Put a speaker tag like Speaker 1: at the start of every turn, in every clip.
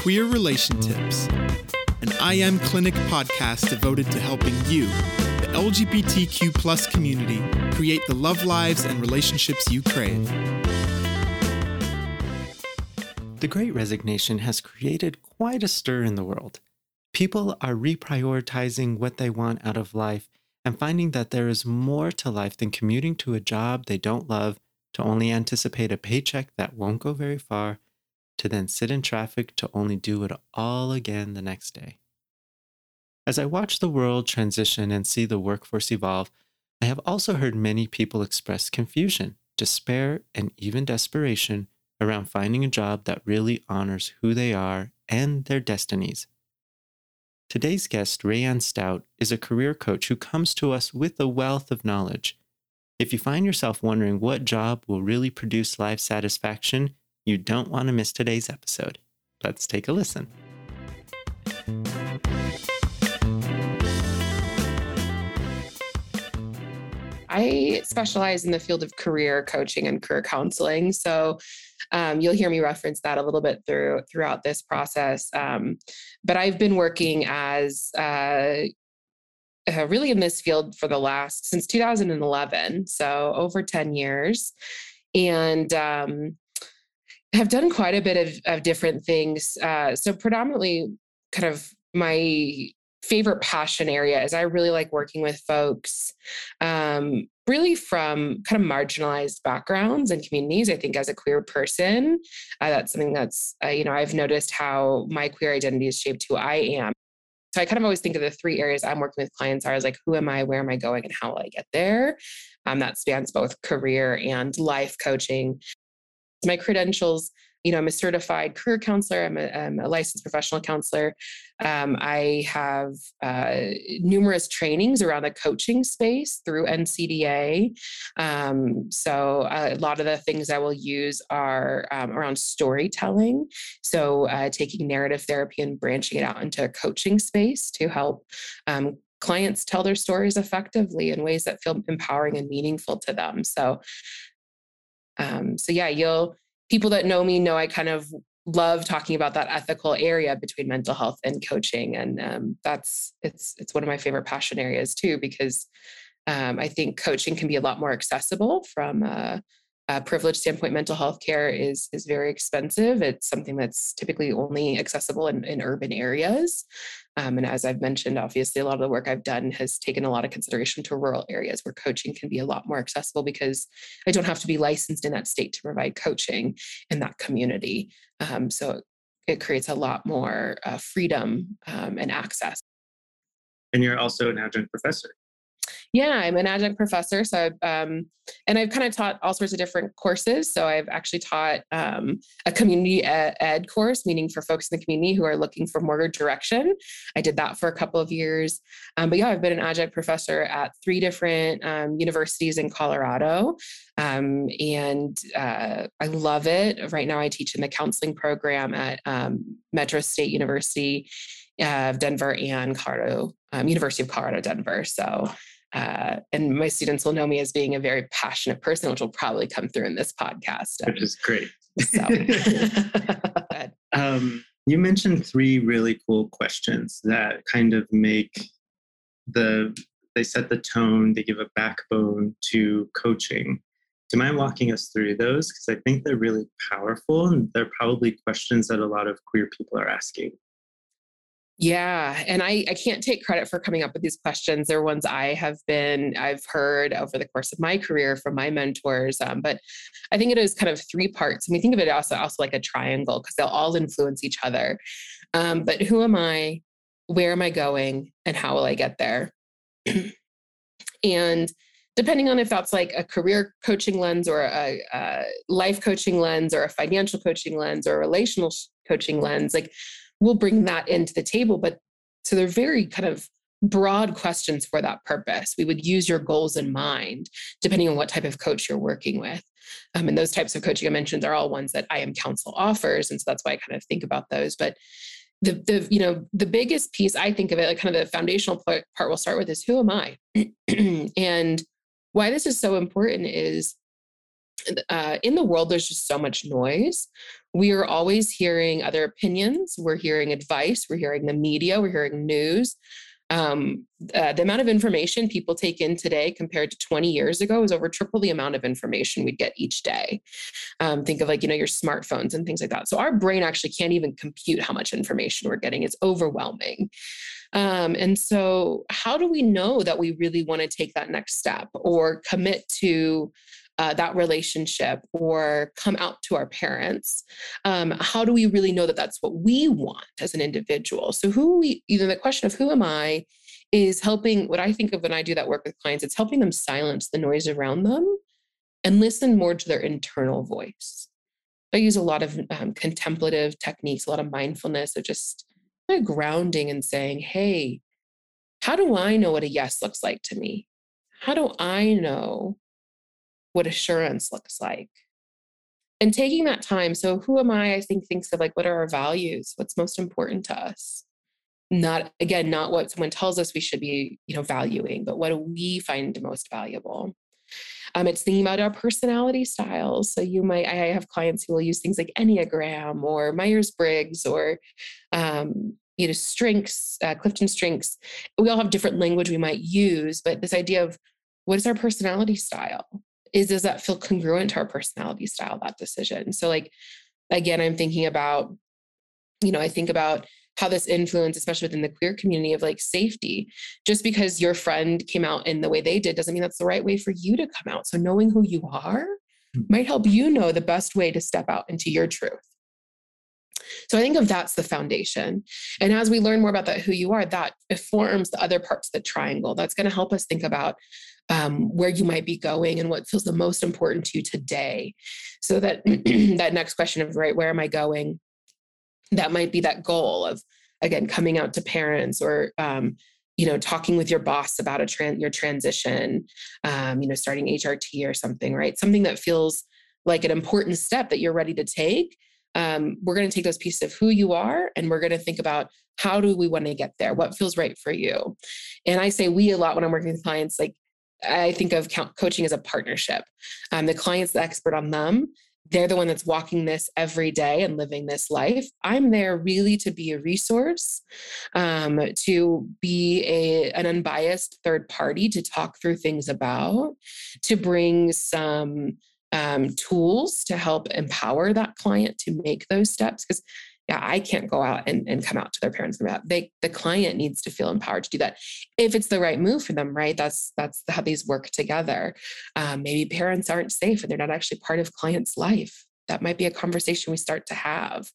Speaker 1: Queer Relation Tips, an I Am Clinic podcast devoted to helping you, the LGBTQ plus community, create the love lives and relationships you crave.
Speaker 2: The Great Resignation has created quite a stir in the world. People are reprioritizing what they want out of life and finding that there is more to life than commuting to a job they don't love to only anticipate a paycheck that won't go very far to then sit in traffic to only do it all again the next day. As I watch the world transition and see the workforce evolve, I have also heard many people express confusion, despair, and even desperation around finding a job that really honors who they are and their destinies. Today's guest, Rayanne Stout, is a career coach who comes to us with a wealth of knowledge. If you find yourself wondering what job will really produce life satisfaction, you don't want to miss today's episode. Let's take a listen.
Speaker 3: I specialize in the field of career coaching and career counseling. So um, you'll hear me reference that a little bit through throughout this process. Um, but I've been working as uh, uh, really in this field for the last since 2011, so over 10 years, and um, have done quite a bit of, of different things. Uh, so predominantly, kind of my favorite passion area is I really like working with folks, um, really from kind of marginalized backgrounds and communities. I think as a queer person, uh, that's something that's uh, you know I've noticed how my queer identity is shaped who I am. So I kind of always think of the three areas I'm working with clients are as like who am I, where am I going, and how will I get there. Um, that spans both career and life coaching my credentials you know i'm a certified career counselor i'm a, I'm a licensed professional counselor. Um, i have uh, numerous trainings around the coaching space through ncda um, so uh, a lot of the things i will use are um, around storytelling. So uh, taking narrative therapy and branching it out into a coaching space to help um, clients tell their stories effectively in ways that feel empowering and meaningful to them. So um, so yeah, you'll people that know me know I kind of love talking about that ethical area between mental health and coaching, and um, that's it's it's one of my favorite passion areas too because um, I think coaching can be a lot more accessible from a, a privilege standpoint. Mental health care is is very expensive. It's something that's typically only accessible in, in urban areas, um, and as I've mentioned, obviously, a lot of the work I've done has taken a lot of consideration to rural areas where coaching can be a lot more accessible because I don't have to be licensed in that state to provide coaching in that community. Um, so it creates a lot more uh, freedom um, and access.
Speaker 2: And you're also an adjunct professor.
Speaker 3: Yeah, I'm an adjunct professor. So, um, and I've kind of taught all sorts of different courses. So, I've actually taught um, a community ed, course, meaning for folks in the community who are looking for more direction. I did that for a couple of years. Um, but yeah, I've been an adjunct professor at three different um, universities in Colorado. Um, and uh, I love it. Right now, I teach in the counseling program at um, Metro State University of Denver and Colorado, University of Colorado, Denver. So, uh, and my students will know me as being a very passionate person, which will probably come through in this podcast.
Speaker 2: Which is great. So. um, you mentioned three really cool questions that kind of make the they set the tone, they give a backbone to coaching. Do you mind walking us through those? Because I think they're really powerful and they're probably questions that a lot of queer people are asking.
Speaker 3: Yeah. And I, I can't take credit for coming up with these questions. They're ones I have been, I've heard over the course of my career from my mentors. Um, but I think it is kind of three parts. I mean, think of it also, also like a triangle because they'll all influence each other. Um, but who am I? Where am I going? And how will I get there? and depending on if that's like a career coaching lens or a, a life coaching lens or a financial coaching lens or a relational coaching lens, like we'll bring that into the table. But so they're very kind of broad questions for that purpose. We would use your goals in mind, depending on what type of coach you're working with. Um, and those types of coaching I mentioned are all ones that I am counsel offers. And so that's why I kind of think about those. But the, the you know the biggest piece I think of it, like kind of the foundational part we'll start with is who am I? and why this is so important is uh, in the world there's just so much noise we are always hearing other opinions. We're hearing advice. We're hearing the media. We're hearing news. Um, uh, the amount of information people take in today compared to 20 years ago is over triple the amount of information we'd get each day. Um, think of like, you know, your smartphones and things like that. So our brain actually can't even compute how much information we're getting. It's overwhelming. Um, and so, how do we know that we really want to take that next step or commit to uh, that relationship or come out to our parents um, how do we really know that that's what we want as an individual? So who we either the question of who am i is helping what i think of when i do that work with clients it's helping them silence the noise around them and listen more to their internal voice. I use a lot of um, contemplative techniques a lot of mindfulness of just kind of grounding and saying hey how do i know what a yes looks like to me? How do i know what assurance looks like. And taking that time. So, who am I? I think thinks of like, what are our values? What's most important to us? Not, again, not what someone tells us we should be, you know, valuing, but what do we find most valuable? Um, it's thinking about our personality styles. So you might, I have clients who will use things like Enneagram or Myers Briggs or, um, you know, strengths, uh, Clifton strengths. We all have different language we might use, but this idea of what is our personality style? Is does that feel congruent to our personality style that decision so like again i'm thinking about you know i think about how this influence especially within the queer community of like safety just because your friend came out in the way they did doesn't mean that's the right way for you to come out so knowing who you are hmm. might help you know the best way to step out into your truth so I think of that's the foundation. And as we learn more about that, who you are, that forms the other parts of the triangle. That's going to help us think about um, where you might be going and what feels the most important to you today. So that that next question of right, where am I going? That might be that goal of again coming out to parents or um, you know talking with your boss about a trans your transition, um, you know starting HRT or something, right? Something that feels like an important step that you're ready to take. Um, we're going to take those pieces of who you are and we're going to think about how do we want to get there what feels right for you and i say we a lot when i'm working with clients like I think of coaching as a partnership. Um, the client's the expert on them. They're the one that's walking this every day and living this life. I'm there really to be a resource, um, to be a, an unbiased third party to talk through things about, to bring some um, tools to help empower that client to make those steps. Because yeah, I can't go out and, and come out to their parents about they the client needs to feel empowered to do that if it's the right move for them, right? That's that's how these work together. Um, maybe parents aren't safe and they're not actually part of client's life. That might be a conversation we start to have.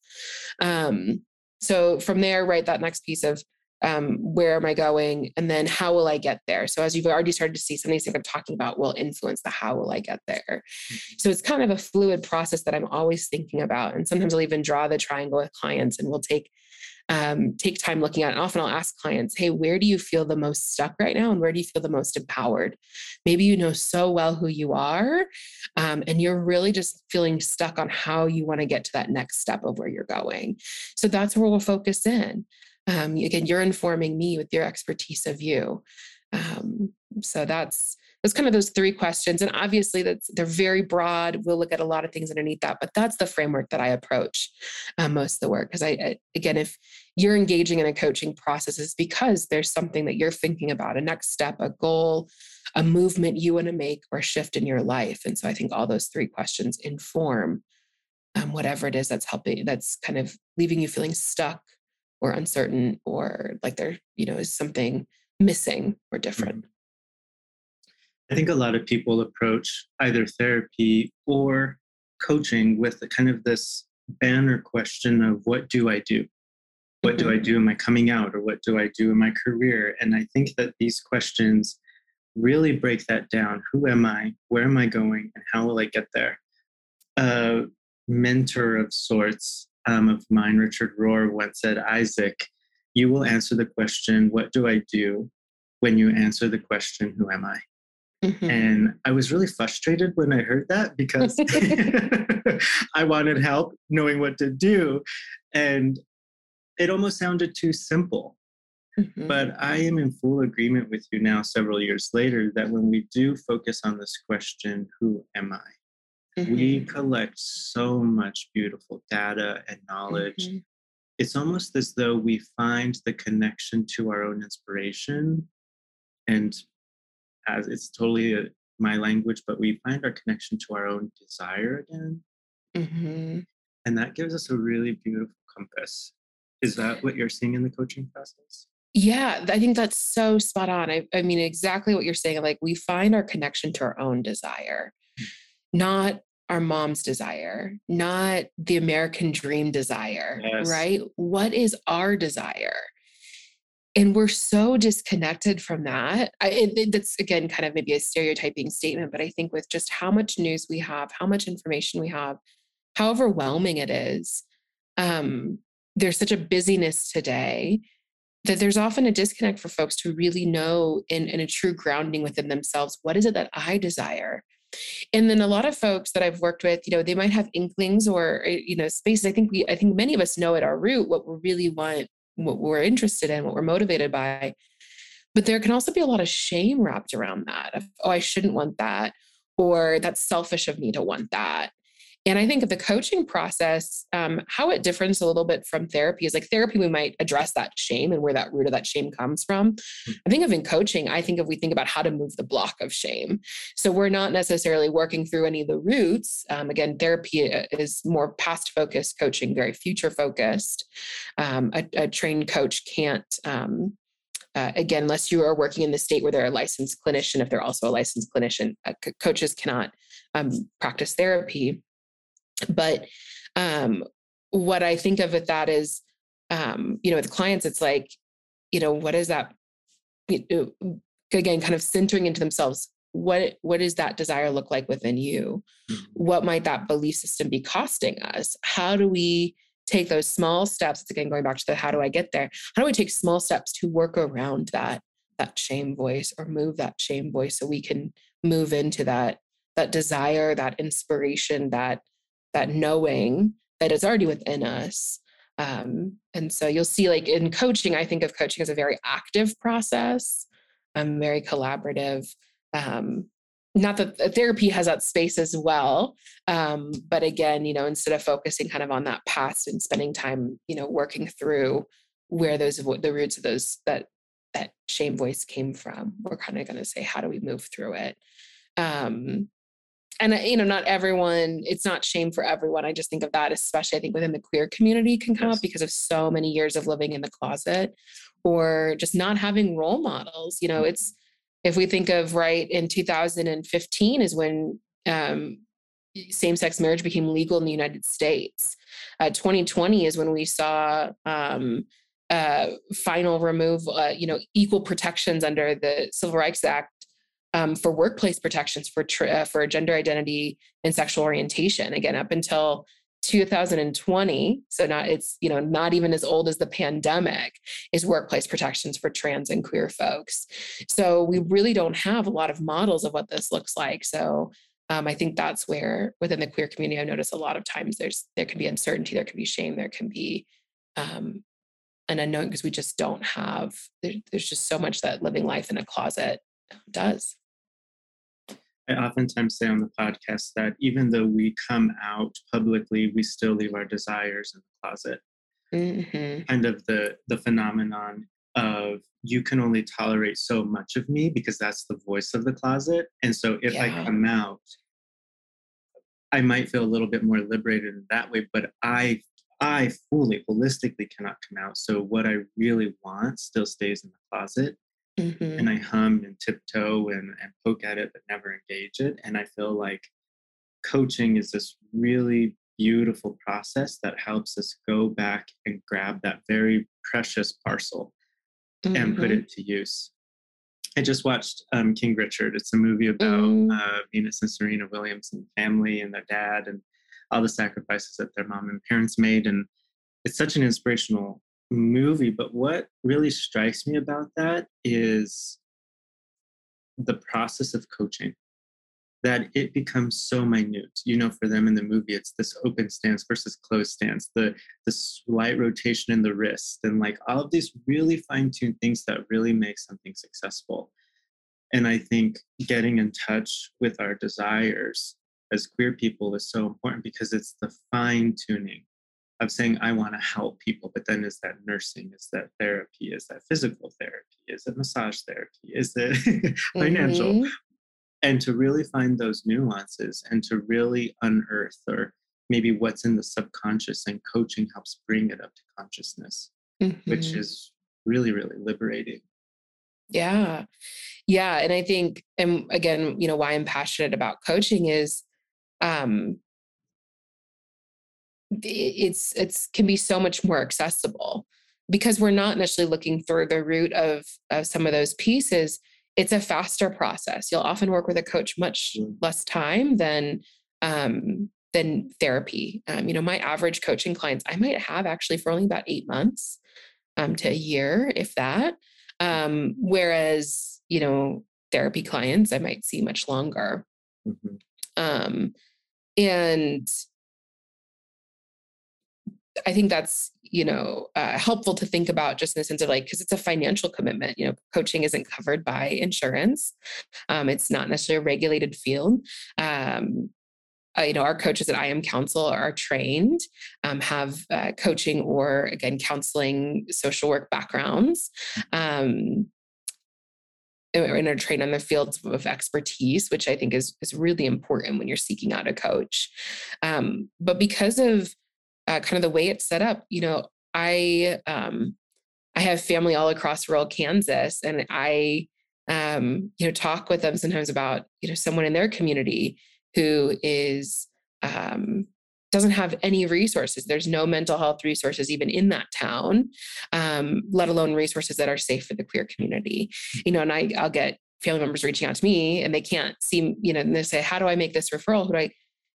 Speaker 3: Um, so from there, right, that next piece of um, where am I going? And then how will I get there? So as you've already started to see, some of these things I'm talking about will influence the how will I get there. Mm-hmm. So it's kind of a fluid process that I'm always thinking about. And sometimes I'll even draw the triangle with clients and we'll take um, take time looking at it. And often I'll ask clients, hey, where do you feel the most stuck right now? And where do you feel the most empowered? Maybe you know so well who you are, um, and you're really just feeling stuck on how you want to get to that next step of where you're going. So that's where we'll focus in um, again you're informing me with your expertise of you. Um, so that's those kind of those three questions. And obviously that's they're very broad. We'll look at a lot of things underneath that but that's the framework that i approach um, most of the work. Because I, I again if you're engaging in a coaching process is because there's something that you're thinking about a next step a goal a movement you want to make or shift in your life. And so i think all those three questions inform um, whatever it is that's helping that's kind of leaving you feeling stuck or uncertain or like there you know is something missing or different.
Speaker 2: Mm-hmm. i think a lot of people approach either therapy or coaching with a kind of this banner question of what do i do? What do i mm-hmm. do? Am i coming out? Or what do i do in my career? And i think that these questions really break that down. Who am i? Where am i going? And how will i get there? A mentor of sorts um, of mine, Richard Rohr, once said, Isaac, you will answer the question, What do I do? when you answer the question, Who am I? Mm-hmm. And I was really frustrated when I heard that because I wanted help knowing what to do. And it almost sounded too simple. Mm-hmm. But I am in full agreement with you now, several years later, that when we do focus on this question, who am I? Mm-hmm. We collect so much beautiful data and knowledge. Mm-hmm. It's almost as though we find the connection to our own inspiration. And as it's totally a, my language, but we find our connection to our own desire again. Mm-hmm. And that gives us a really beautiful compass. Is that what you're seeing in the coaching process?
Speaker 3: Yeah, I think that's so spot on. I, I mean, exactly what you're saying. Like, we find our connection to our own desire, hmm. not our mom's desire, not the American dream desire, yes. right? What is our desire? And we're so disconnected from that. I, that's again kind of maybe a stereotyping statement, but I think with just how much news we have, how much information we have, how overwhelming it is, um, there's such a busyness today that there's often a disconnect for folks to really know in, in a true grounding within themselves what is it that I desire? And then a lot of folks that i've worked with you know they might have inklings or eh, you know spaces. I think we i think many of us know at our root what we really want what we're interested in what we're motivated by. But there can also be a lot of shame wrapped around that of, oh i shouldn't want that or that's selfish of me to want that and I think of the coaching process, um, how it differs a little bit from therapy is like therapy, we might address that shame and where that root of that shame comes from. Mm-hmm. I think of in coaching, I think if we think about how to move the block of shame. So we're not necessarily working through any of the roots. Um, again, therapy uh, is more past focused, coaching very future focused. Um, a, a, trained coach can't um, uh, again, unless you are working in the state where they're a licensed clinician, if they're also a licensed clinician, uh, c- coaches cannot um, practice therapy. But um, what I think of with that is, um, you know, with clients, it's like, you know, what is that? Again, kind of centering into themselves. What what does that desire look like within you? Mm-hmm. What might that belief system be costing us? How do we take those small steps? It's again going back to the how do I get there? How do we take small steps to work around that that shame voice or move that shame voice so we can move into that that desire, that inspiration, that that knowing that is already within us. Um, and so you'll see, like in coaching, I think of coaching as a very active process, um, very collaborative. Um, not that therapy has that space as well, um, but again, you know, instead of focusing kind of on that past and spending time, you know, working through where those the roots of those that that shame voice came from, we're kind of going to say, how do we move through it? Um, and uh, you know not everyone it's not shame for everyone i just think of that especially i think within the queer community can come yes. up because of so many years of living in the closet or just not having role models you know mm-hmm. it's if we think of right in 2015 is when um, same-sex marriage became legal in the united states uh, 2020 is when we saw um, uh, final remove uh, you know equal protections under the civil rights act um, for workplace protections for uh, for gender identity and sexual orientation. Again, up until 2020, so not it's you know not even as old as the pandemic, is workplace protections for trans and queer folks. So we really don't have a lot of models of what this looks like. So um, I think that's where within the queer community, I've noticed a lot of times there's there can be uncertainty, there can be shame, there can be um, an unknown because we just don't have there, there's just so much that living life in a closet does.
Speaker 2: I oftentimes say on the podcast that even though we come out publicly, we still leave our desires in the closet. Mm-hmm. Kind of the the phenomenon of you can only tolerate so much of me because that's the voice of the closet. And so if yeah. I come out, I might feel a little bit more liberated in that way, but I I fully holistically cannot come out. So what I really want still stays in the closet. Mm-hmm. And I hum and tiptoe and, and poke at it, but never engage it. And I feel like coaching is this really beautiful process that helps us go back and grab that very precious parcel mm-hmm. and put mm-hmm. it to use. I just watched um, King Richard. It's a movie about mm. uh, Venus and Serena Williams and family and their dad and all the sacrifices that their mom and parents made. And it's such an inspirational movie, but what really strikes me about that is the process of coaching that it becomes so minute. You know for them in the movie it's this open stance versus closed stance the the slight rotation in the wrist and like all of these really fine-tuned things that really make something successful. And i think getting in touch with our desires as queer people is so important because it's the fine tuning of saying i want to help people but then is that nursing is that therapy is that physical therapy is it massage therapy is it financial mm-hmm. and to really find those nuances and to really unearth or maybe what's in the subconscious and coaching helps bring it up to consciousness mm-hmm. which is really really liberating
Speaker 3: yeah yeah and i think and again you know why i'm passionate about coaching is um it's it's can be so much more accessible. Because we're not necessarily looking through the root of of some of those pieces it's a faster process. You'll often work with a coach much mm. less time than um than therapy. Um, you know my average coaching clients i might have actually for only about eight months um, to a year if that. Um, whereas you know therapy clients i might see much longer. Mm-hmm. um, and I think that's you know uh, helpful to think about just in the sense of like because it's a financial commitment. You know, coaching isn't covered by insurance. Um, it's not necessarily a regulated field. Um, uh, you know, our coaches at I Am Counsel are trained, um, have uh, coaching or again counseling, social work backgrounds. Um, and are trained in the fields of expertise, which I think is is really important when you're seeking out a coach. Um, but because of uh, kind of the way it's set up, you know, I um, I have family all across rural Kansas, and I um, you know talk with them sometimes about you know someone in their community who is um, doesn't have any resources. There's no mental health resources even in that town, um, let alone resources that are safe for the queer community. You know, and I, I'll get family members reaching out to me and they can't see, you know, and they say, how do I make this referral? Who do I,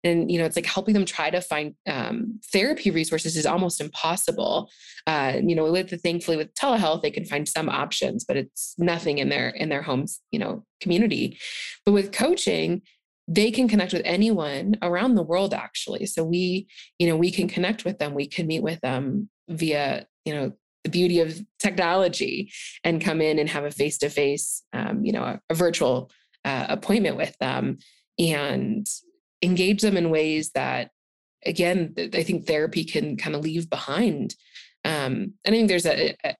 Speaker 3: and you know it's like helping them try to find um, therapy resources is almost impossible uh, you know with the, thankfully with telehealth they can find some options but it's nothing in their in their homes you know community. But with coaching they can connect with anyone around the world actually. So we you know we can connect with them. We can meet with them via you know the beauty of technology and come in and have a face-to-face um, you know a, a virtual uh, appointment with them. And engage them in ways that again i think therapy can kind of leave behind um, and i think there's a, a,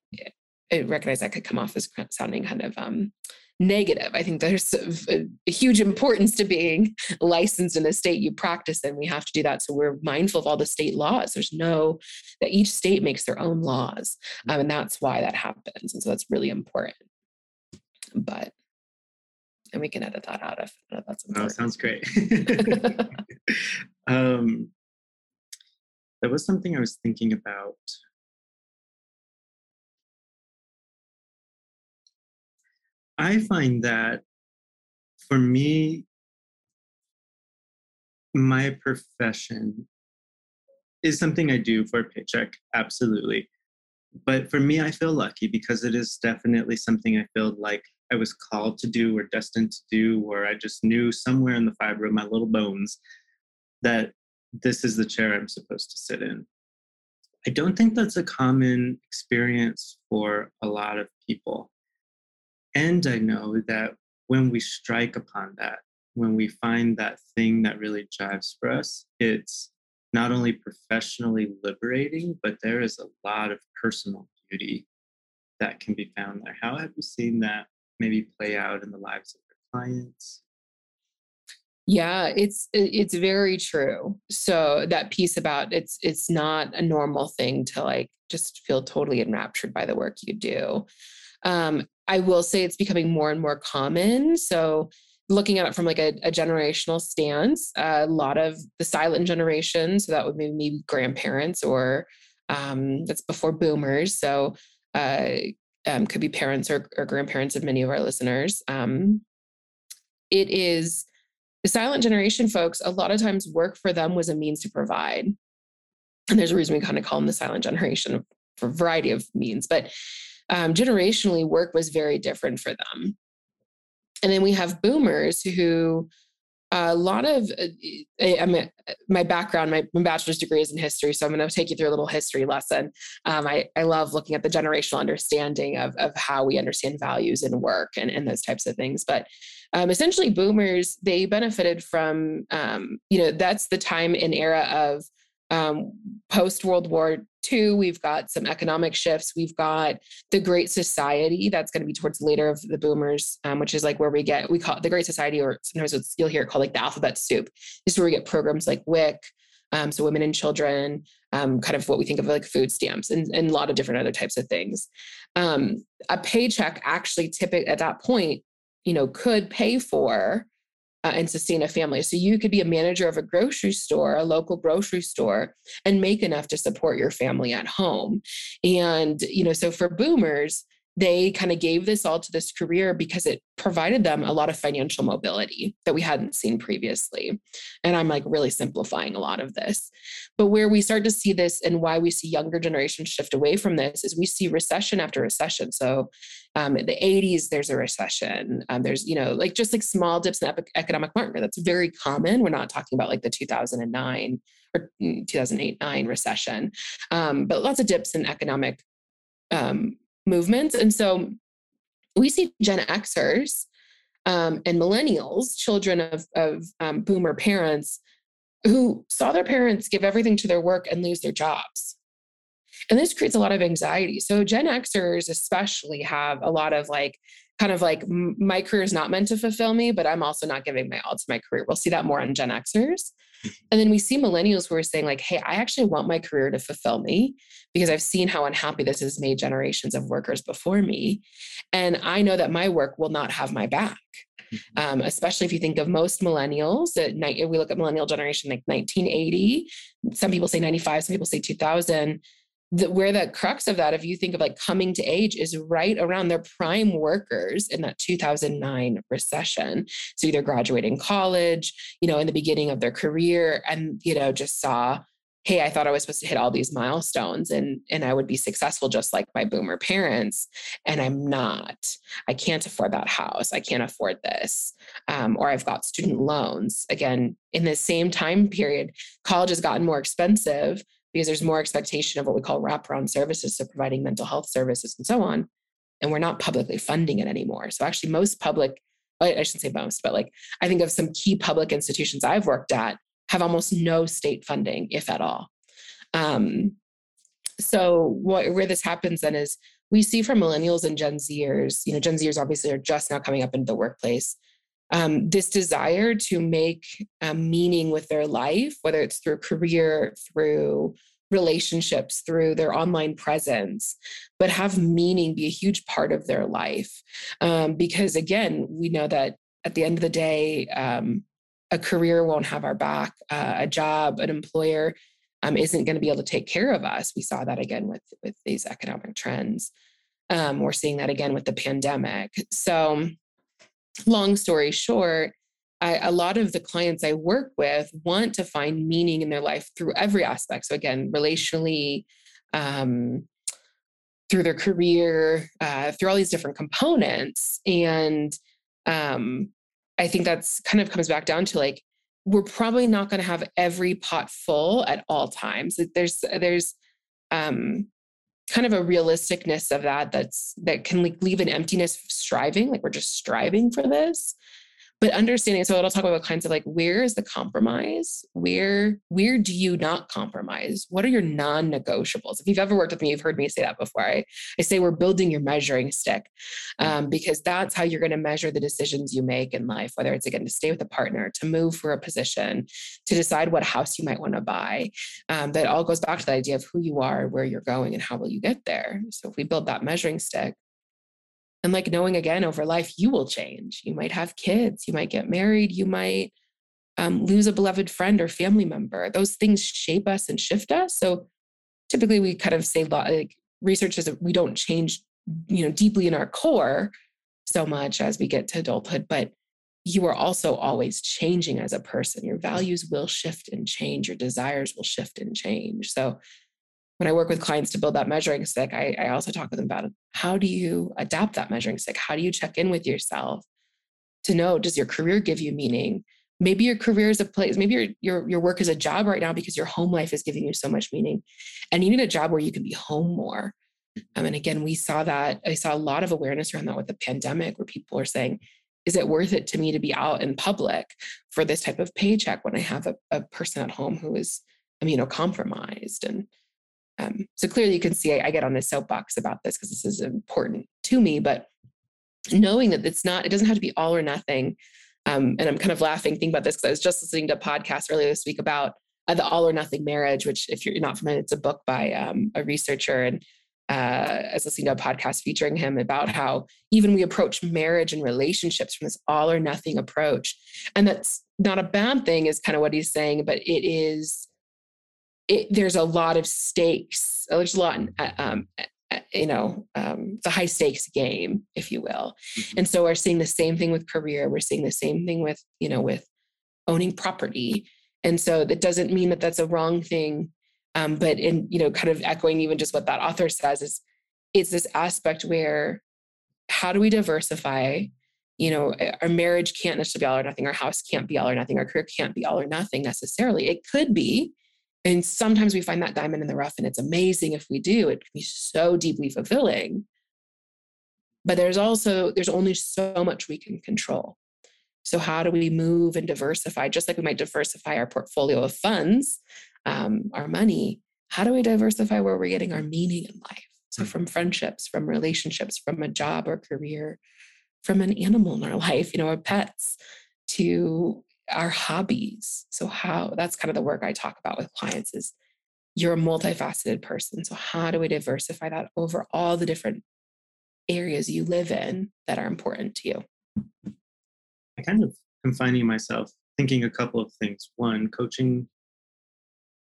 Speaker 3: I recognize that could come off as sounding kind of um, negative. I think there's a, a, huge importance to being licensed in the state you practice and We have to do that. So we're mindful of all the state laws. There's no, that each state makes their own laws. Um, and that's why that happens. And so that's really important. But, and we can edit that out if that's
Speaker 2: important. Oh, sounds great. um, there was something I was thinking about I find that for me, my profession is something I do for a paycheck, absolutely. But for me, I feel lucky because it is definitely something I feel like I was called to do or destined to do, or I just knew somewhere in the fiber of my little bones that this is the chair I'm supposed to sit in. I don't think that's a common experience for a lot of people. And I know that when we strike upon that, when we find that thing that really jives for us, it's not only professionally liberating, but there is a lot of personal beauty that can be found there. How have you seen that maybe play out in the lives of their clients?
Speaker 3: Yeah, it's it's very true. So that piece about it's it's not a normal thing to like just feel totally enraptured by the work you do. Um, I will say it's becoming more and more common. So looking at it from like a, a generational stance, a lot of the silent generation, so that would be maybe grandparents or um, that's before boomers. So uh, um, could be parents or, or, grandparents of many of our listeners. Um, it is the silent generation folks, a lot of times work for them was a means to provide. And there's a reason we kind of call them the silent generation for a variety of means. But um, generationally, work was very different for them. And then we have boomers who a lot of uh, I mean, my background, my, my, bachelor's degree is in history, so I'm going to take you through a little history lesson. Um, I, I love looking at the generational understanding of, of how we understand values and work and, and those types of things. But um, essentially, boomers they benefited from um, you know that's the time and era of um, post World War II, we've got some economic shifts. We've got the Great Society. That's going to be towards later of the boomers, um, which is like where we get, we call it the Great Society, or sometimes you'll hear it called like the alphabet soup. This is where we get programs like WIC, um, so women and children, um, kind of what we think of like food stamps and, and a lot of different other types of things. Um, a paycheck actually typically at that point, you know, could pay for uh, and sustain a family. So you could be a manager of a grocery store, a local grocery store, and make enough to support your family at home. And, you know, so for boomers, they kind of gave this all to this career because it provided them a lot of financial mobility that we hadn't seen previously. And I'm like really simplifying a lot of this. But where we start to see this and why we see younger generations shift away from this is we see recession after recession. So um, the 80s, there's a recession. Um, there's, you know, like just like small dips in economic market. That's very common. We're not talking about like the 2009 or mm, 2008 9 recession, um, but lots of dips in economic um, movements. And so we see Gen Xers um, and millennials, children of, of um, boomer parents, who saw their parents give everything to their work and lose their jobs. And this creates a lot of anxiety. So Gen Xers especially have a lot of like, kind of like my career is not meant to fulfill me, but I'm also not giving my all to my career. We'll see that more on Gen Xers. And then we see millennials who are saying, like, hey, I actually want my career to fulfill me because I've seen how unhappy this has made generations of workers before me. And I know that my work will not have my back. Mm-hmm. Um, especially if you think of most millennials, at night, we look at millennial generation like 1980, some people say 95, some people say 2000 the, where the crux of that, if you think of like coming to age, is right around their prime workers in that 2009 recession. So either graduating college, you know, in the beginning of their career, and you know, just saw, hey, I thought I was supposed to hit all these milestones, and and I would be successful just like my boomer parents, and I'm not. I can't afford that house. I can't afford this, um, or I've got student loans. Again, in the same time period, college has gotten more expensive because there's more expectation of what we call wraparound services, so providing mental health services and so on. And we're not publicly funding it anymore. So actually, most public, I shouldn't say most, but like I think of some key public institutions I've worked at have almost no state funding, if at all. Um, so what, where this happens then is we see from millennials and Gen Zers, you know, Gen Zers obviously are just now coming up into the workplace um, this desire to make meaning with their life, whether it's through career, through relationships, through their online presence, but have meaning be a huge part of their life. Um, because again, we know that at the end of the day, um, a career won't have our back, uh, a job, an employer um, isn't going to be able to take care of us. We saw that again with, with these economic trends. Um, we're seeing that again with the pandemic. So, long story short, I, a lot of the clients I work with want to find meaning in their life through every aspect. So, again, relationally, um, through their career, uh, through all these different components. And um, I think that's kind of comes back down to like, we're probably not going to have every pot full at all times. There's, there's, um, kind of a realisticness of that that's that can like leave an emptiness of striving like we're just striving for this but understanding so it'll talk about kinds of like where is the compromise? Where where do you not compromise? What are your non-negotiables? If you've ever worked with me you've heard me say that before. I, I say we're building your measuring stick um, because that's how you're going to measure the decisions you make in life whether it's again to stay with a partner to move for a position to decide what house you might want to buy um, that all goes back to the idea of who you are where you're going and how will you get there. So if we build that measuring stick and like knowing again over life, you will change. You might have kids, you might get married, you might um, lose a beloved friend or family member. Those things shape us and shift us. So typically we kind of say like research is that we don't change, you know, deeply in our core so much as we get to adulthood, but you are also always changing as a person. Your values will shift and change. Your desires will shift and change. So when I work with clients to build that measuring stick, I, I also talk with them about how do you adapt that measuring stick? How do you check in with yourself to know does your career give you meaning? maybe your career is a place maybe your, your your work is a job right now because your home life is giving you so much meaning and you need a job where you can be home more um, and again we saw that i saw a lot of awareness around that with the pandemic where people are saying is it worth it to me to be out in public for this type of paycheck when i have a, a person at home who is immunocompromised and um, so clearly you can see I, I get on this soapbox about this because this is important to me but knowing that it's not it doesn't have to be all or nothing um, and I'm kind of laughing thinking about this because I was just listening to a podcast earlier this week about uh, the all or nothing marriage, which if you're not familiar, it's a book by um, a researcher. And uh, I was listening to a podcast featuring him about how even we approach marriage and relationships from this all or nothing approach. And that's not a bad thing, is kind of what he's saying, but it is, it, there's a lot of stakes. There's a lot uh, um, uh, you know, um, it's a high stakes game, if you will. Mm-hmm. And so we're seeing the same thing with career. We're seeing the same thing with, you know, with owning property. And so that doesn't mean that that's a wrong thing. Um, but in, you know, kind of echoing even just what that author says is it's this aspect where how do we diversify? You know, our marriage can't necessarily be all or nothing. Our house can't be all or nothing. Our career can't be all or nothing necessarily. It could be, and sometimes we find that diamond in the rough, and it's amazing if we do. It can be so deeply fulfilling. But there's also, there's only so much we can control. So, how do we move and diversify? Just like we might diversify our portfolio of funds, um, our money, how do we diversify where we're getting our meaning in life? So, hmm. from friendships, from relationships, from a job or career, from an animal in our life, you know, our pets, to our hobbies. So how that's kind of the work I talk about with clients is you're a multifaceted person. So how do we diversify that over all the different areas you live in that are important to you?
Speaker 2: I kind of am finding myself thinking a couple of things. One, coaching,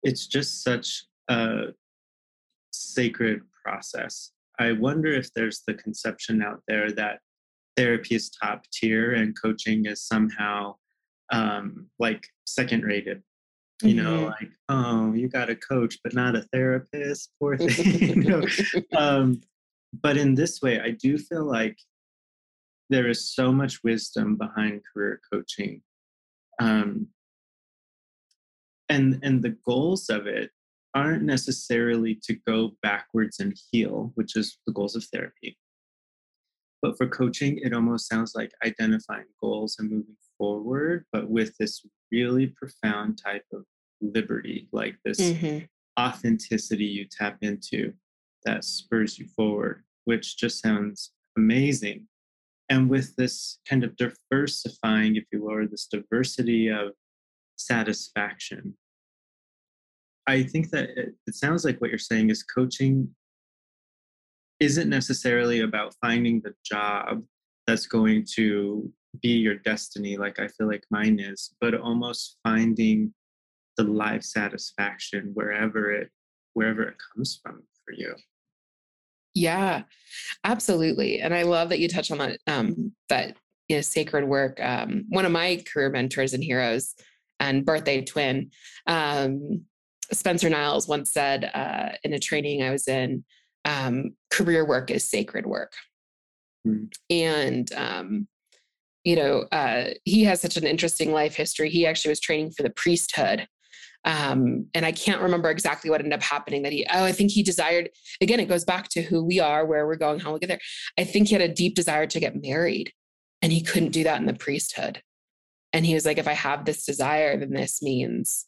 Speaker 2: it's just such a sacred process. I wonder if there's the conception out there that therapy is top tier and coaching is somehow um, like second rated. You mm-hmm. know, like, oh, you got a coach, but not a therapist, poor thing. you know? um, but in this way, I do feel like there is so much wisdom behind career coaching. Um, and and the goals of it aren't necessarily to go backwards and heal, which is the goals of therapy. But for coaching, it almost sounds like identifying goals and moving forward, but with this really profound type of liberty, like this mm-hmm. authenticity you tap into that spurs you forward, which just sounds amazing. And with this kind of diversifying, if you will, or this diversity of satisfaction, I think that it, it sounds like what you're saying is coaching isn't necessarily about finding the job that's going to be your destiny like i feel like mine is but almost finding the life satisfaction wherever it wherever it comes from for you.
Speaker 3: Yeah absolutely and i love that you touch on that um that you know sacred work. Um one of my career mentors and heroes and birthday twin um spencer niles once said uh in a training i was in um career work is sacred work mm. and um you know, uh, he has such an interesting life history. He actually was training for the priesthood. Um, and I can't remember exactly what ended up happening that he, oh, I think he desired, again, it goes back to who we are, where we're going, how we'll get there. I think he had a deep desire to get married and he couldn't do that in the priesthood. And he was like, if I have this desire, then this means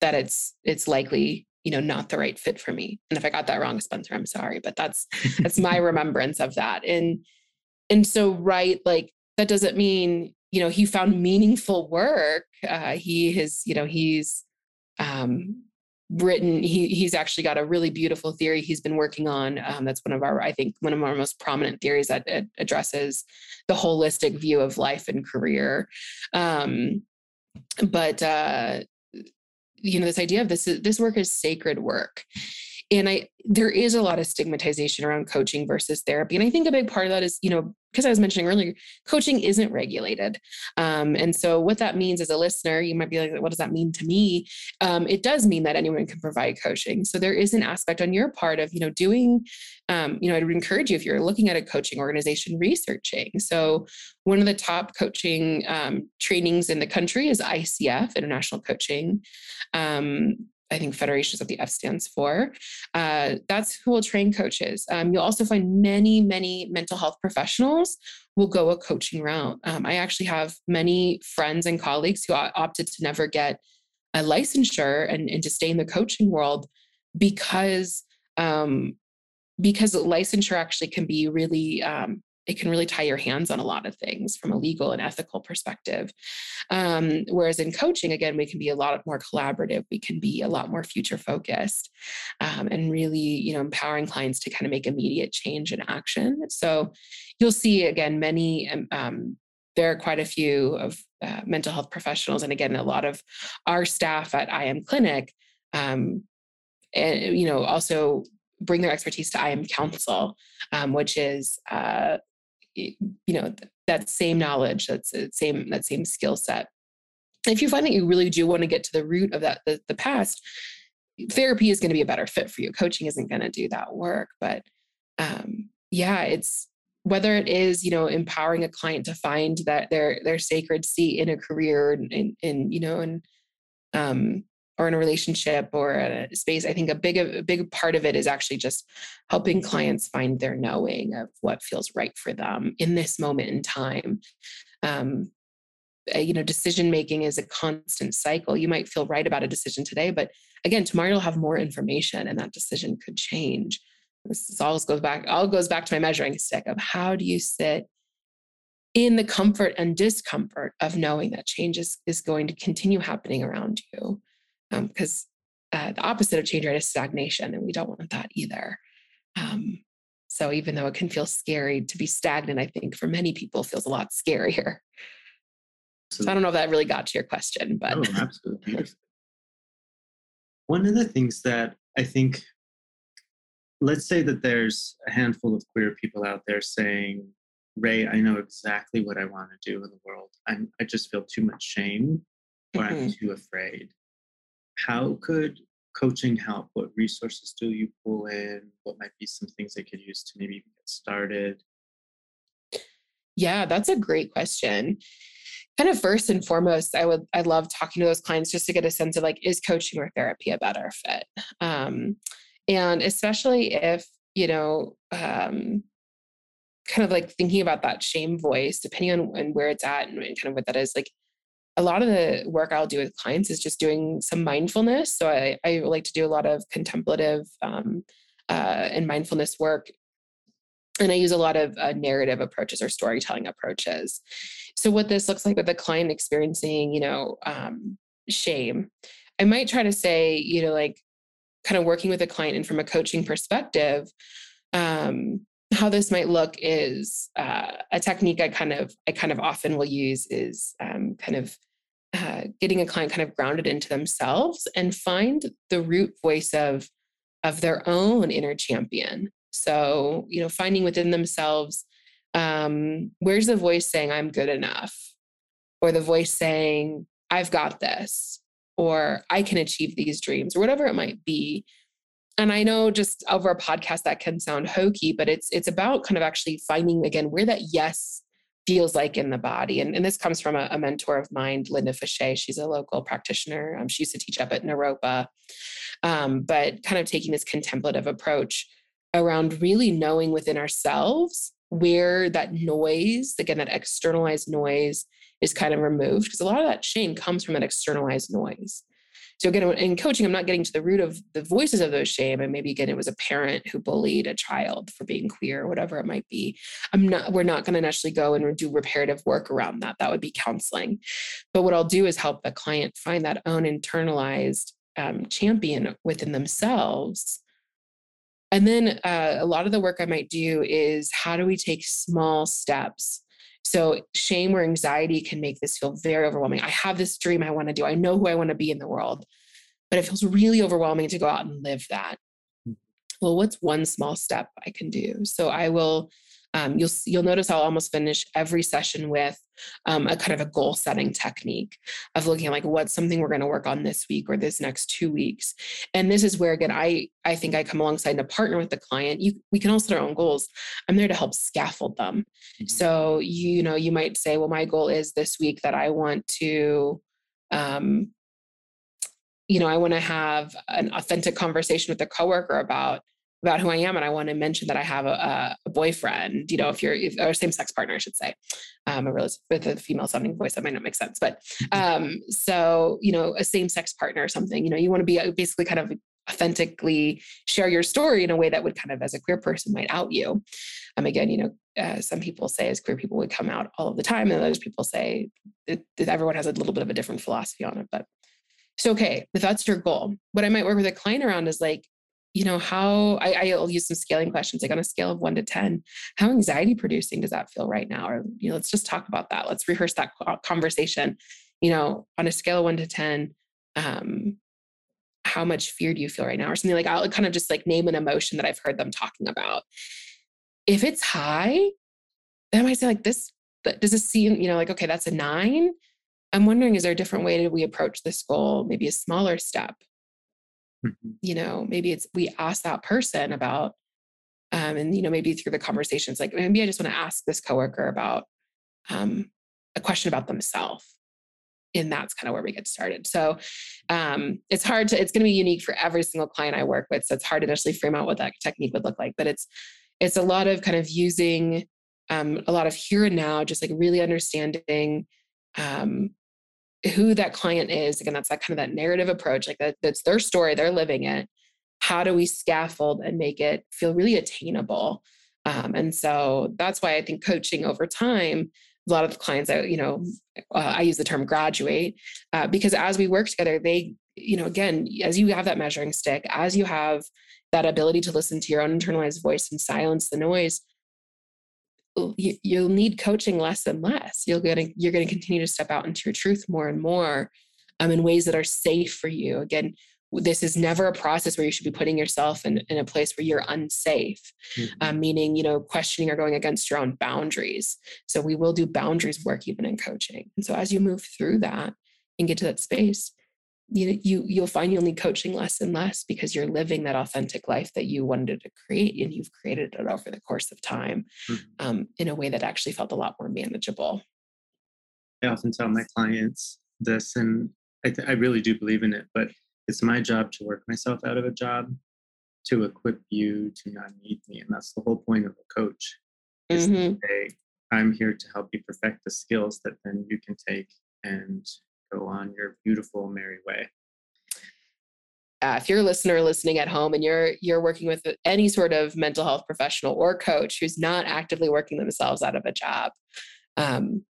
Speaker 3: that it's, it's likely, you know, not the right fit for me. And if I got that wrong, Spencer, I'm sorry, but that's, that's my remembrance of that. And, and so, right, like that doesn't mean you know he found meaningful work uh, he has you know he's um, written he he's actually got a really beautiful theory he's been working on um, that's one of our i think one of our most prominent theories that addresses the holistic view of life and career um, but uh, you know this idea of this this work is sacred work and I there is a lot of stigmatization around coaching versus therapy. And I think a big part of that is, you know, because I was mentioning earlier, coaching isn't regulated. Um, and so what that means as a listener, you might be like, what does that mean to me? Um, it does mean that anyone can provide coaching. So there is an aspect on your part of, you know, doing, um, you know, I would encourage you if you're looking at a coaching organization, researching. So one of the top coaching um, trainings in the country is ICF, International Coaching. I think Federation is what the F stands for. Uh, that's who will train coaches. Um, you'll also find many, many mental health professionals will go a coaching route. Um, I actually have many friends and colleagues who opted to never get a licensure and, and to stay in the coaching world because um, because licensure actually can be really um, it can really tie your hands on a lot of things from a legal and ethical perspective. Um, whereas in coaching, again, we can be a lot more collaborative. We can be a lot more future focused um, and really, you know, empowering clients to kind of make immediate change and action. So you'll see again, many, um, um there are quite a few of uh, mental health professionals. And again, a lot of our staff at I Am Clinic, um, and, you know, also bring their expertise to IM Counsel, um, which is uh, you know that same knowledge that's the same that same skill set. If you find that you really do want to get to the root of that the, the past therapy is going to be a better fit for you. Coaching isn't going to do that work but um, yeah it's whether it is you know empowering a client to find that their their sacred seat in a career and, and, you know and um, or in a relationship or a space i think a big a big part of it is actually just helping clients find their knowing of what feels right for them in this moment in time. Um, eh, you know decision making is a constant cycle. You might feel right about a decision today but again tomorrow you'll have more information and that decision could change. This always goes back all goes back to my measuring stick of how do you sit in the comfort and discomfort of knowing that change is, is going to continue happening around you because um, uh, the opposite of change right is stagnation, and we don't want that either. Um, so even though it can feel scary to be stagnant, I think for many people feels a lot scarier. So I don't know if that really got to your question, but
Speaker 2: oh, absolutely. One of the things that I think, let's say that there's a handful of queer people out there saying, Ray, I know exactly what I want to do in the world. I'm, I just feel too much shame or mm-hmm. I'm too afraid how could coaching help? What resources do you pull in? What might be some things they could use to maybe get started?
Speaker 3: Yeah, that's a great question. Kind of first and foremost, I would I love talking to those clients just to get a sense of like, is coaching or therapy a better fit? Um, and especially if you know, um, kind of like thinking about that shame voice, depending on, on where it's at and, and kind of what that is, like a lot of the work I'll do with clients is just doing some mindfulness. So I, I like to do a lot of contemplative um, uh, and mindfulness work. And I use a lot of uh, narrative approaches or storytelling approaches. So what this looks like with a client experiencing, you know, um, shame, I might try to say, you know, like kind of working with a client and from a coaching perspective, um, how this might look is uh, a technique I kind of I kind of often will use is um, kind of uh, getting a client kind of grounded into themselves and find the root voice of of their own inner champion. So you know, finding within themselves um, where's the voice saying I'm good enough, or the voice saying I've got this, or I can achieve these dreams, or whatever it might be and I know just over a podcast that can sound hokey, but it's it's about kind of actually finding again where that yes feels like in the body. And, and this comes from a, a mentor of mine, Linda Fouché. She's a local practitioner. Um, she used to teach up at Naropa, um, but kind of taking this contemplative approach around really knowing within ourselves where that noise, again, that externalized noise is kind of removed. Because a lot of that shame comes from that externalized noise. So again, in coaching, I'm not getting to the root of the voices of those shame. And maybe again, it was a parent who bullied a child for being queer, or whatever it might be. I'm not, we're not going to necessarily go and do reparative work around that. That would be counseling. But what I'll do is help the client find that own internalized um, champion within themselves. And then uh, a lot of the work I might do is how do we take small steps so, shame or anxiety can make this feel very overwhelming. I have this dream I want to do, I know who I want to be in the world, but it feels really overwhelming to go out and live that. well, what's one small step I can do? So I will um, you'll you'll notice I'll almost finish every session with um, a kind of a goal setting technique of looking at like what's something we're going to work on this week or this next two weeks. And this is where again I I think I come alongside and partner with the client. You we can all set our own goals. I'm there to help scaffold them. Mm-hmm. So you, you know you might say, well, my goal is this week that I want to um, you know, I want to have an authentic conversation with a coworker about about who I am, and I want to mention that I have a, a boyfriend. You know, if you're if, or same sex partner, I should say. Um, I realize with a female sounding voice that might not make sense, but um, so you know, a same sex partner or something. You know, you want to be uh, basically kind of authentically share your story in a way that would kind of, as a queer person, might out you. Um, again, you know, uh, some people say as queer people would come out all of the time, and others people say everyone has a little bit of a different philosophy on it, but. So, okay, if that's your goal, what I might work with a client around is like, you know, how I, I'll use some scaling questions, like on a scale of one to 10, how anxiety producing does that feel right now? Or, you know, let's just talk about that. Let's rehearse that conversation. You know, on a scale of one to 10, um, how much fear do you feel right now? Or something like I'll kind of just like name an emotion that I've heard them talking about. If it's high, then I might say like this, does this seem, you know, like, okay, that's a nine. I'm wondering, is there a different way that we approach this goal? Maybe a smaller step mm-hmm. you know maybe it's we ask that person about um, and you know maybe through the conversations like maybe i just want to ask this coworker about um, a question about themselves and that's kind of where we get started so um, it's hard to it's going to be unique for every single client i work with so it's hard to initially frame out what that technique would look like but it's it's a lot of kind of using um, a lot of here and now just like really understanding um, who that client is again that's that kind of that narrative approach like that that's their story they're living it. How do we scaffold and make it feel really attainable? Um, and so that's why i think coaching over time a lot of the clients i you know uh, i use the term graduate uh, because as we work together they you know again as you have that measuring stick as you have that ability to listen to your own internalized voice and silence the noise you, you'll need coaching less and less. You'll get you're going to continue to step out into your truth more and more um, in ways that are safe for you. Again, this is never a process where you should be putting yourself in, in a place where you're unsafe, mm-hmm. um, meaning, you know, questioning or going against your own boundaries. So we will do boundaries work even in coaching. And so as you move through that and get to that space, you you you'll find you'll need coaching less and less because you're living that authentic life that you wanted to create and you've created it over the course of time mm-hmm. um, in a way that actually felt a lot more manageable
Speaker 2: i often tell my clients this and I, th- I really do believe in it but it's my job to work myself out of a job to equip you to not need me and that's the whole point of a coach is mm-hmm. say i'm here to help you perfect the skills that then you can take and go on your beautiful merry way.
Speaker 3: Uh, if you're a listener listening at home and you're you're working with any sort of mental health professional or coach who's not actively working themselves out of a job, um,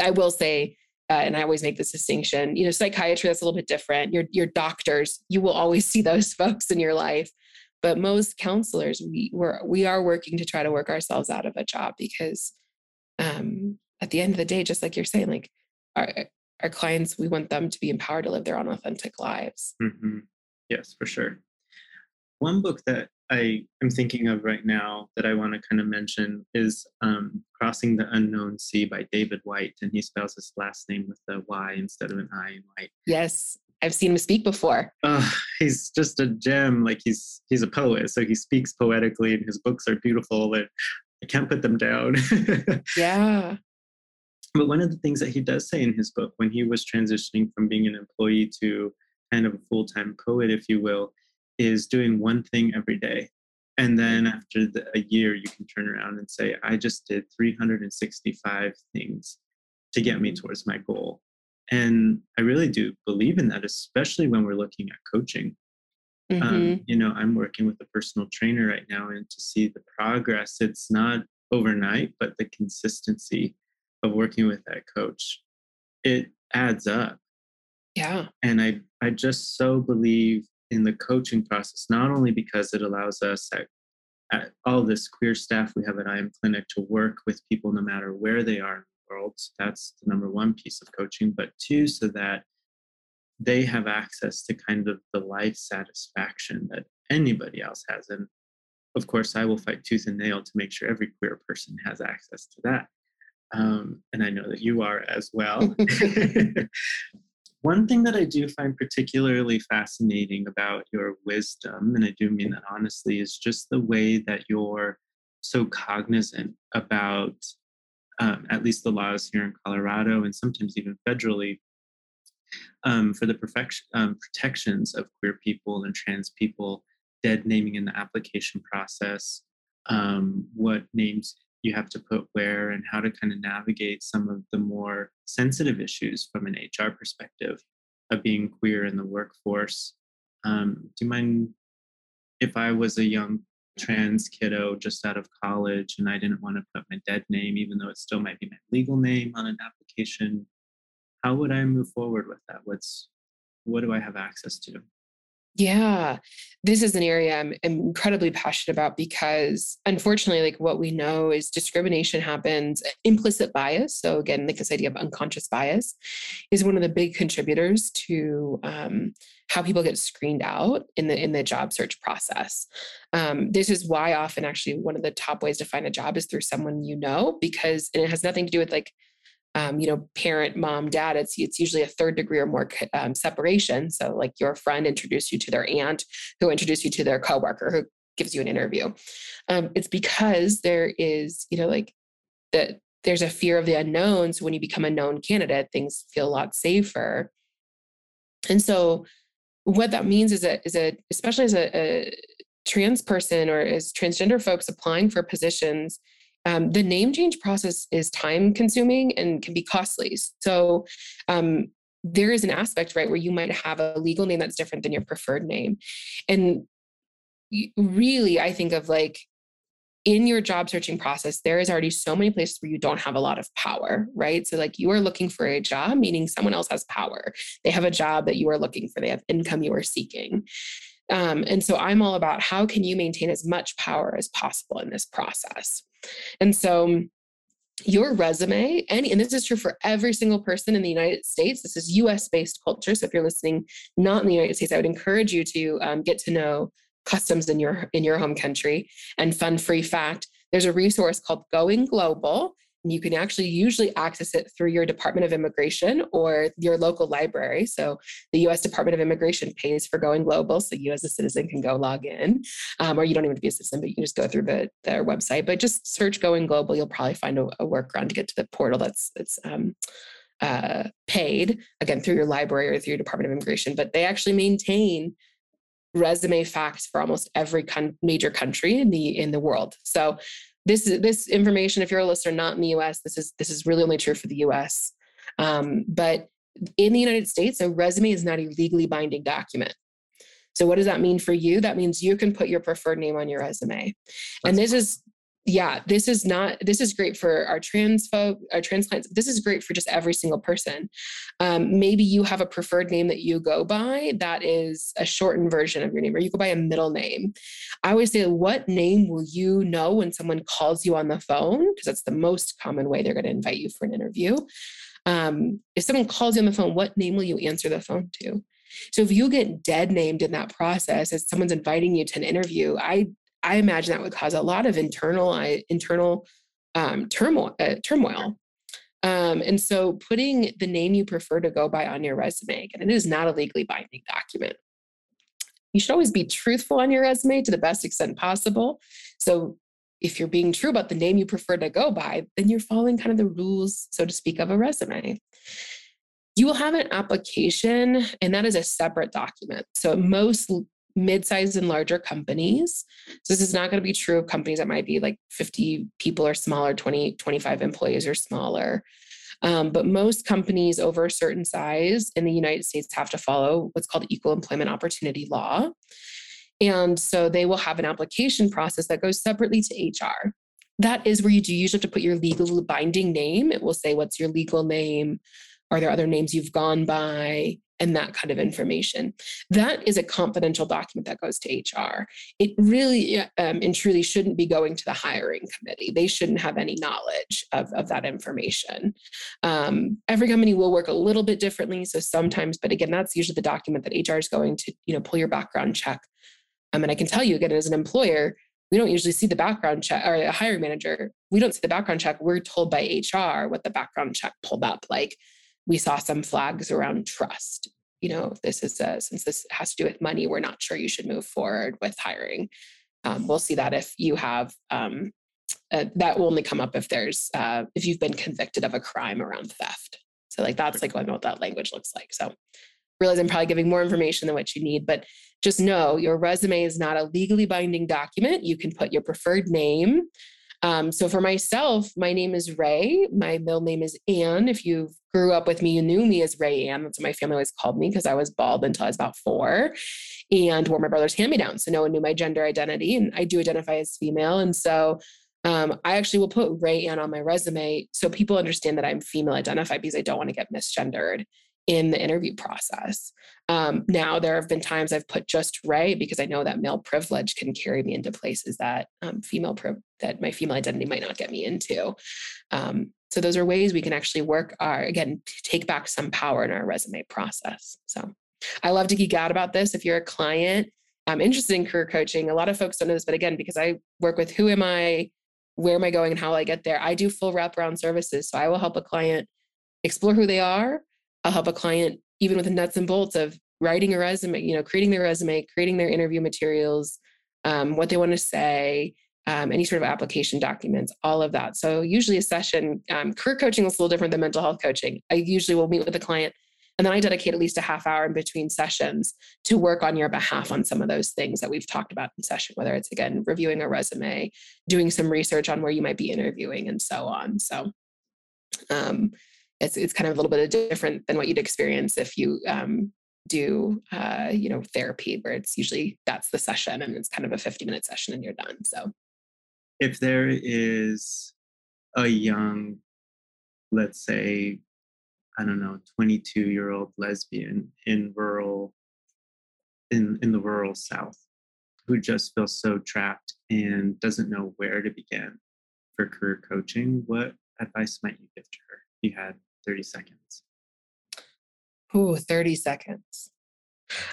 Speaker 3: I will say, uh, and I always make this distinction. You know, psychiatry that's a little bit different. Your your doctors, you will always see those folks in your life, but most counselors, we we're, we are working to try to work ourselves out of a job because um, at the end of the day, just like you're saying, like our clients, we want them to be empowered to live their own authentic lives.
Speaker 2: Mm-hmm. Yes, for sure. One book that I am thinking of right now that I want to kind of mention is um, Crossing the Unknown Sea by David Whyte. and he spells his last name with a Y instead of an I in White.
Speaker 3: Yes, I've seen him speak before.
Speaker 2: Uh, he's just a gem. Like he's he's a poet, so he speaks poetically, and his books are beautiful. And I can't put them down.
Speaker 3: yeah.
Speaker 2: But one of the things that he does say in his book, when he was transitioning from being an employee to kind of a full time poet, if you will, is doing one thing every day. And then after the, a year, you can turn around and say, I just did 365 things to get me towards my goal. And I really do believe in that, especially when we're looking at coaching. Um, mm-hmm. Um, you know, I'm working with a personal trainer right now, and to see the progress, it's not overnight, but the consistency of working with that coach, it adds up.
Speaker 3: Yeah.
Speaker 2: And I, I just so believe in the coaching process, not only because it allows us at, at all this queer staff we have at I Am Clinic to work with people no matter where they are in the world. That's the number one piece of coaching, but two, so that they have access to kind of the life satisfaction that anybody else has. And of course, I will fight tooth and nail to make sure every queer person has access to that. Um, and I know that you are as well. One thing that I do find particularly fascinating about your wisdom, and I do mean that honestly, is just the way that you're so cognizant about um, at least the laws here in Colorado and sometimes even federally um, for the perfection, um, protections of queer people and trans people, dead naming in the application process, um, what names you have to put where, and how to kind of navigate some of the more sensitive issues from an HR perspective of being queer in the workforce. Um, do you mind if I was a young trans kiddo just out of college and I didn't want to put my dead name, even though it still might be my legal name on an application? How would I move forward with that? What's what do I have access to?
Speaker 3: Yeah, this is an area I'm, incredibly passionate about because unfortunately, like what we know is discrimination happens, implicit bias. So again, like this idea of unconscious bias is one of the big contributors to um, how people get screened out in the in the job search process. Um, this is why often actually one of the top ways to find a job is through someone you know because and it has nothing to do with like um, you know, parent, mom, dad, it's it's usually a third degree or more um, separation. So, like your friend introduced you to their aunt, who introduced you to their coworker, who gives you an interview. Um, it's because there is, you know, like that. There's a fear of the unknown. So when you become a known candidate, things feel a lot safer. And so, what that means is that is a especially as a, a trans person or as transgender folks applying for positions um, the name change process is time consuming and can be costly. So um, there is an aspect, right, where you might have a legal name that's different than your preferred name. And really, I think of like in your job searching process, there is already so many places where you don't have a lot of power, right? So, like, you are looking for a job, meaning someone else has power. They have a job that you are looking for, they have income you are seeking. Um, and so, I'm all about how can you maintain as much power as possible in this process. And so your resume, any, and this is true for every single person in the United States. This is US based culture. So if you're listening not in the United States, I would encourage you to um, get to know customs in your in your home country. And fun free fact, there's a resource called Going Global you can actually usually access it through your Department of Immigration or your local library. So the US Department of Immigration pays for going global. So you as a citizen can go log in, um, or you don't even have to be a citizen, but you can just go through the, their website. But just search going global. You'll probably find a, a workaround to get to the portal that's, that's um, uh, paid, again, through your library or through your Department of Immigration. But they actually maintain resume facts for almost every con- major country in the in the world. So this is this information if you're a listener not in the us this is this is really only true for the us um, but in the united states a resume is not a legally binding document. So what does that mean for you? That means you can put your preferred name on your resume. That's and this is yeah, this is not, this is great for our trans folk, our trans clients. This is great for just every single person. Um, maybe you have a preferred name that you go by that is a shortened version of your name, or you go by a middle name. I always say, what name will you know when someone calls you on the phone? Because that's the most common way they're going to invite you for an interview. Um, if someone calls you on the phone, what name will you answer the phone to? So if you get dead named in that process as someone's inviting you to an interview, I I imagine that would cause a lot of internal internal um, turmoil. Uh, turmoil. Um, and so putting the name you prefer to go by on your resume, and it is not a legally binding document. You should always be truthful on your resume to the best extent possible. So if you're being true about the name you prefer to go by, then you're following kind of the rules, so to speak, of a resume. You will have an application, and that is a separate document. So most mid-sized and larger companies. So this is not going to be true of companies that might be like 50 people or smaller, 20, 25 employees or smaller. Um, but most companies over a certain size in the United States have to follow what's called equal employment opportunity law. And so they will have an application process that goes separately to HR. That is where you do usually have to put your legal binding name. It will say, What's your legal name? Are there other names you've gone by? and that kind of information. That is a confidential document that goes to HR. It really um, and truly shouldn't be going to the hiring committee. They shouldn't have any knowledge of, of that information. Um, every company will work a little bit differently. So sometimes, but again, that's usually the document that HR is going to, you know, pull your background check. Um, and I can tell you again, as an employer, we don't usually see the background check or a hiring manager. We don't see the background check. We're told by HR what the background check pulled up. Like we saw some flags around trust. You know, this is a, since this has to do with money, we're not sure you should move forward with hiring. Um, we'll see that if you have um, uh, that will only come up if there's uh, if you've been convicted of a crime around theft. So like that's like what that language looks like. So realize I'm probably giving more information than what you need, but just know your resume is not a legally binding document. You can put your preferred name. Um, so for myself, my name is Ray. My middle name is Ann. If you grew up with me, you knew me as Ray Ann. That's what my family always called me because I was bald until I was about four and wore my brother's hand me down. So no one knew my gender identity. And I do identify as female. And so um, I actually will put Ray Ann on my resume so people understand that I'm female identified because I don't want to get misgendered in the interview process. Um, now, there have been times I've put just Ray because I know that male privilege can carry me into places that um, female pri- that my female identity might not get me into. Um, so those are ways we can actually work our again take back some power in our resume process. So I love to geek out about this. If you're a client, I'm interested in career coaching. A lot of folks don't know this, but again, because I work with who am I, where am I going, and how will I get there, I do full wraparound services. So I will help a client explore who they are I'll help a client even with the nuts and bolts of writing a resume, you know, creating their resume, creating their interview materials, um, what they want to say, um, any sort of application documents, all of that. So usually a session, um, career coaching is a little different than mental health coaching. I usually will meet with a client and then I dedicate at least a half hour in between sessions to work on your behalf on some of those things that we've talked about in session, whether it's again, reviewing a resume, doing some research on where you might be interviewing and so on. So um, it's it's kind of a little bit different than what you'd experience if you um, do uh, you know therapy where it's usually that's the session and it's kind of a 50 minute session and you're done so.
Speaker 4: If there is a young let's say i don't know 22 year old lesbian in rural in in the rural south who just feels so trapped and doesn't know where to begin for career coaching what advice might you give to her? If you had 30 seconds?
Speaker 3: Oh, 30 seconds.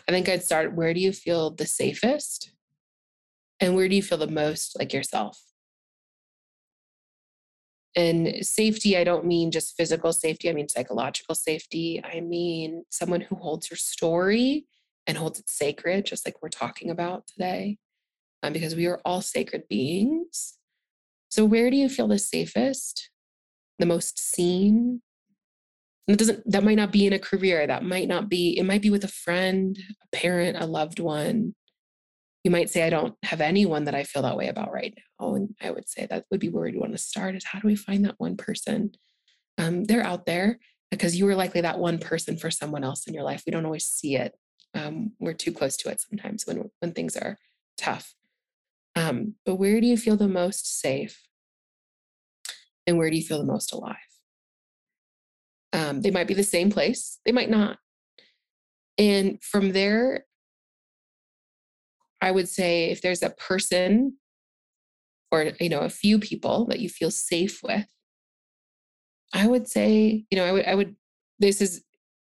Speaker 3: I think I'd start where do you feel the safest? And where do you feel the most like yourself? And safety, I don't mean just physical safety, I mean psychological safety. I mean someone who holds your story and holds it sacred, just like we're talking about today, um, because we are all sacred beings. So, where do you feel the safest, the most seen, and that doesn't that might not be in a career that might not be it might be with a friend a parent a loved one. You might say i don't have anyone that i feel that way about right now. And i would say that would be where you want to start is how do we find that one person? Um, they're out there because you were likely that one person for someone else in your life. We don't always see it. Um, we're too close to it sometimes when when things are tough. Um, but where do you feel the most safe? And where do you feel the most alive um, they might be the same place, they might not. And from there, I would say if there's a person or you know a few people that you feel safe with, I would say you know I would I would this is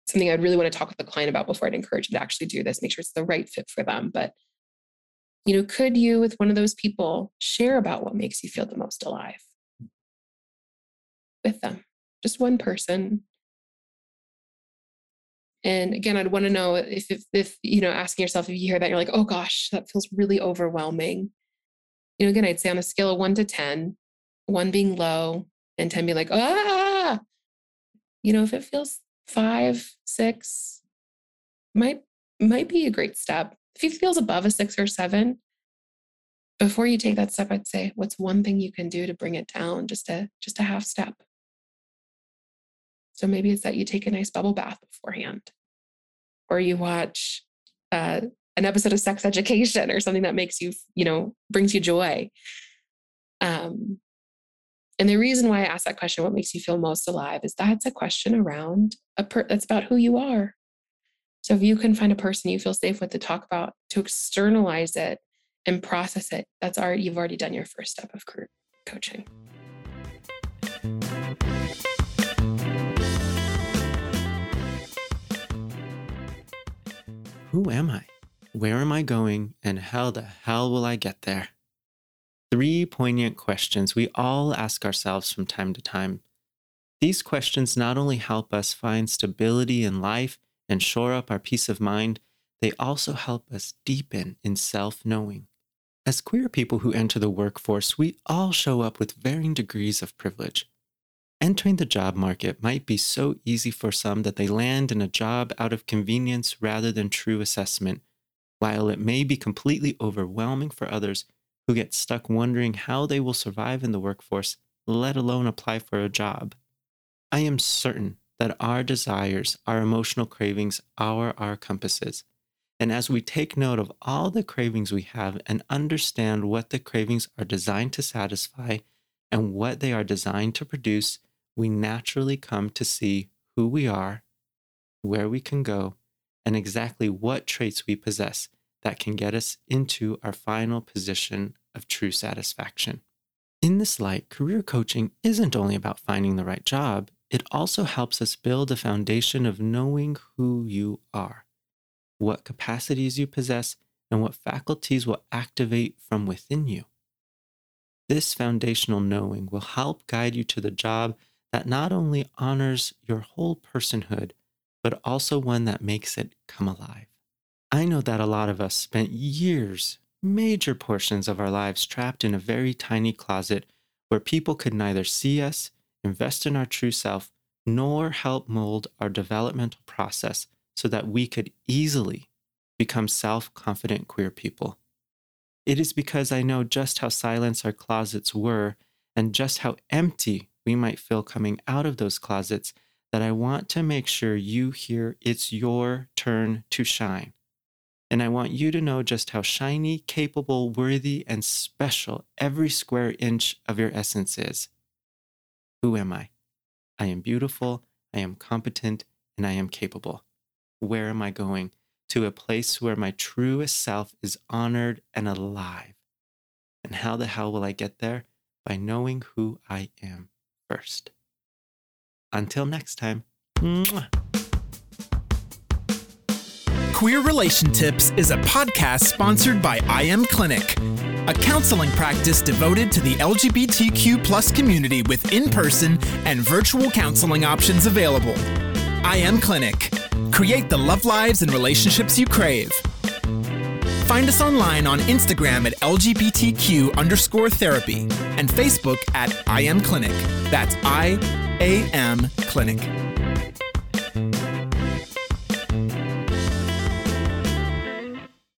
Speaker 3: something I'd really want to talk with the client about before I'd encourage them to actually do this. Make sure it's the right fit for them. But you know, could you with one of those people share about what makes you feel the most alive with them? Just one person and again, I'd want to know if, if, if, you know, asking yourself if you hear that, you're like, oh gosh, that feels really overwhelming. You know, again, I'd say on a scale of one to 10, one being low and 10 being like, ah, you know, if it feels five, six, might, might be a great step. If it feels above a six or seven, before you take that step, I'd say, what's one thing you can do to bring it down? Just a, just a half step. So maybe it's that you take a nice bubble bath beforehand or you watch uh, an episode of sex education or something that makes you you know brings you joy. Um, and the reason why i ask that question what makes you feel most alive is that's a question around a per that's about who you are. So if you can find a person you feel safe with to talk about to externalize it and process it that's already you've already done your first step of career coaching
Speaker 2: Who am I? Where am I going? And how the hell will I get there?
Speaker 5: Three poignant questions we all ask ourselves from time to time. These questions not only help us find stability in life and shore up our peace of mind, they also help us deepen in self knowing. As queer people who enter the workforce, we all show up with varying degrees of privilege. Entering the job market might be so easy for some that they land in a job out of convenience rather than true assessment, while it may be completely overwhelming for others who get stuck wondering how they will survive in the workforce, let alone apply for a job. I am certain that our desires, our emotional cravings are our compasses. And as we take note of all the cravings we have and understand what the cravings are designed to satisfy and what they are designed to produce, we naturally come to see who we are, where we can go, and exactly what traits we possess that can get us into our final position of true satisfaction. In this light, career coaching isn't only about finding the right job, it also helps us build a foundation of knowing who you are what capacities you possess, and what faculties will activate from within you. This foundational knowing will help guide you to the job that not only honors your whole personhood, but also one that makes it come alive. I know that a lot of us spent years, major portions of our lives trapped in a very tiny closet where people could neither see us, invest in our true self, nor help mold our developmental process so that we could easily become self confident queer people. It is because I know just how silent our closets were and just how empty we might feel coming out of those closets that I want to make sure you hear it's your turn to shine. And I want you to know just how shiny, capable, worthy, and special every square inch of your essence is. Who am I? I am beautiful, I am competent, and I am capable. Where am I going? To a place where my truest self is honored and alive. And how the hell will I get there? By knowing who I am first. Until next time. Mwah.
Speaker 1: Queer Relation Tips is a podcast sponsored by I Am Clinic, a counseling practice devoted to the LGBTQ plus community with in-person and virtual counseling options available. I Am Clinic Create the love lives and relationships you crave. Find us online on Instagram at LGBTQ underscore therapy and Facebook at I Am Clinic. That's I A M Clinic.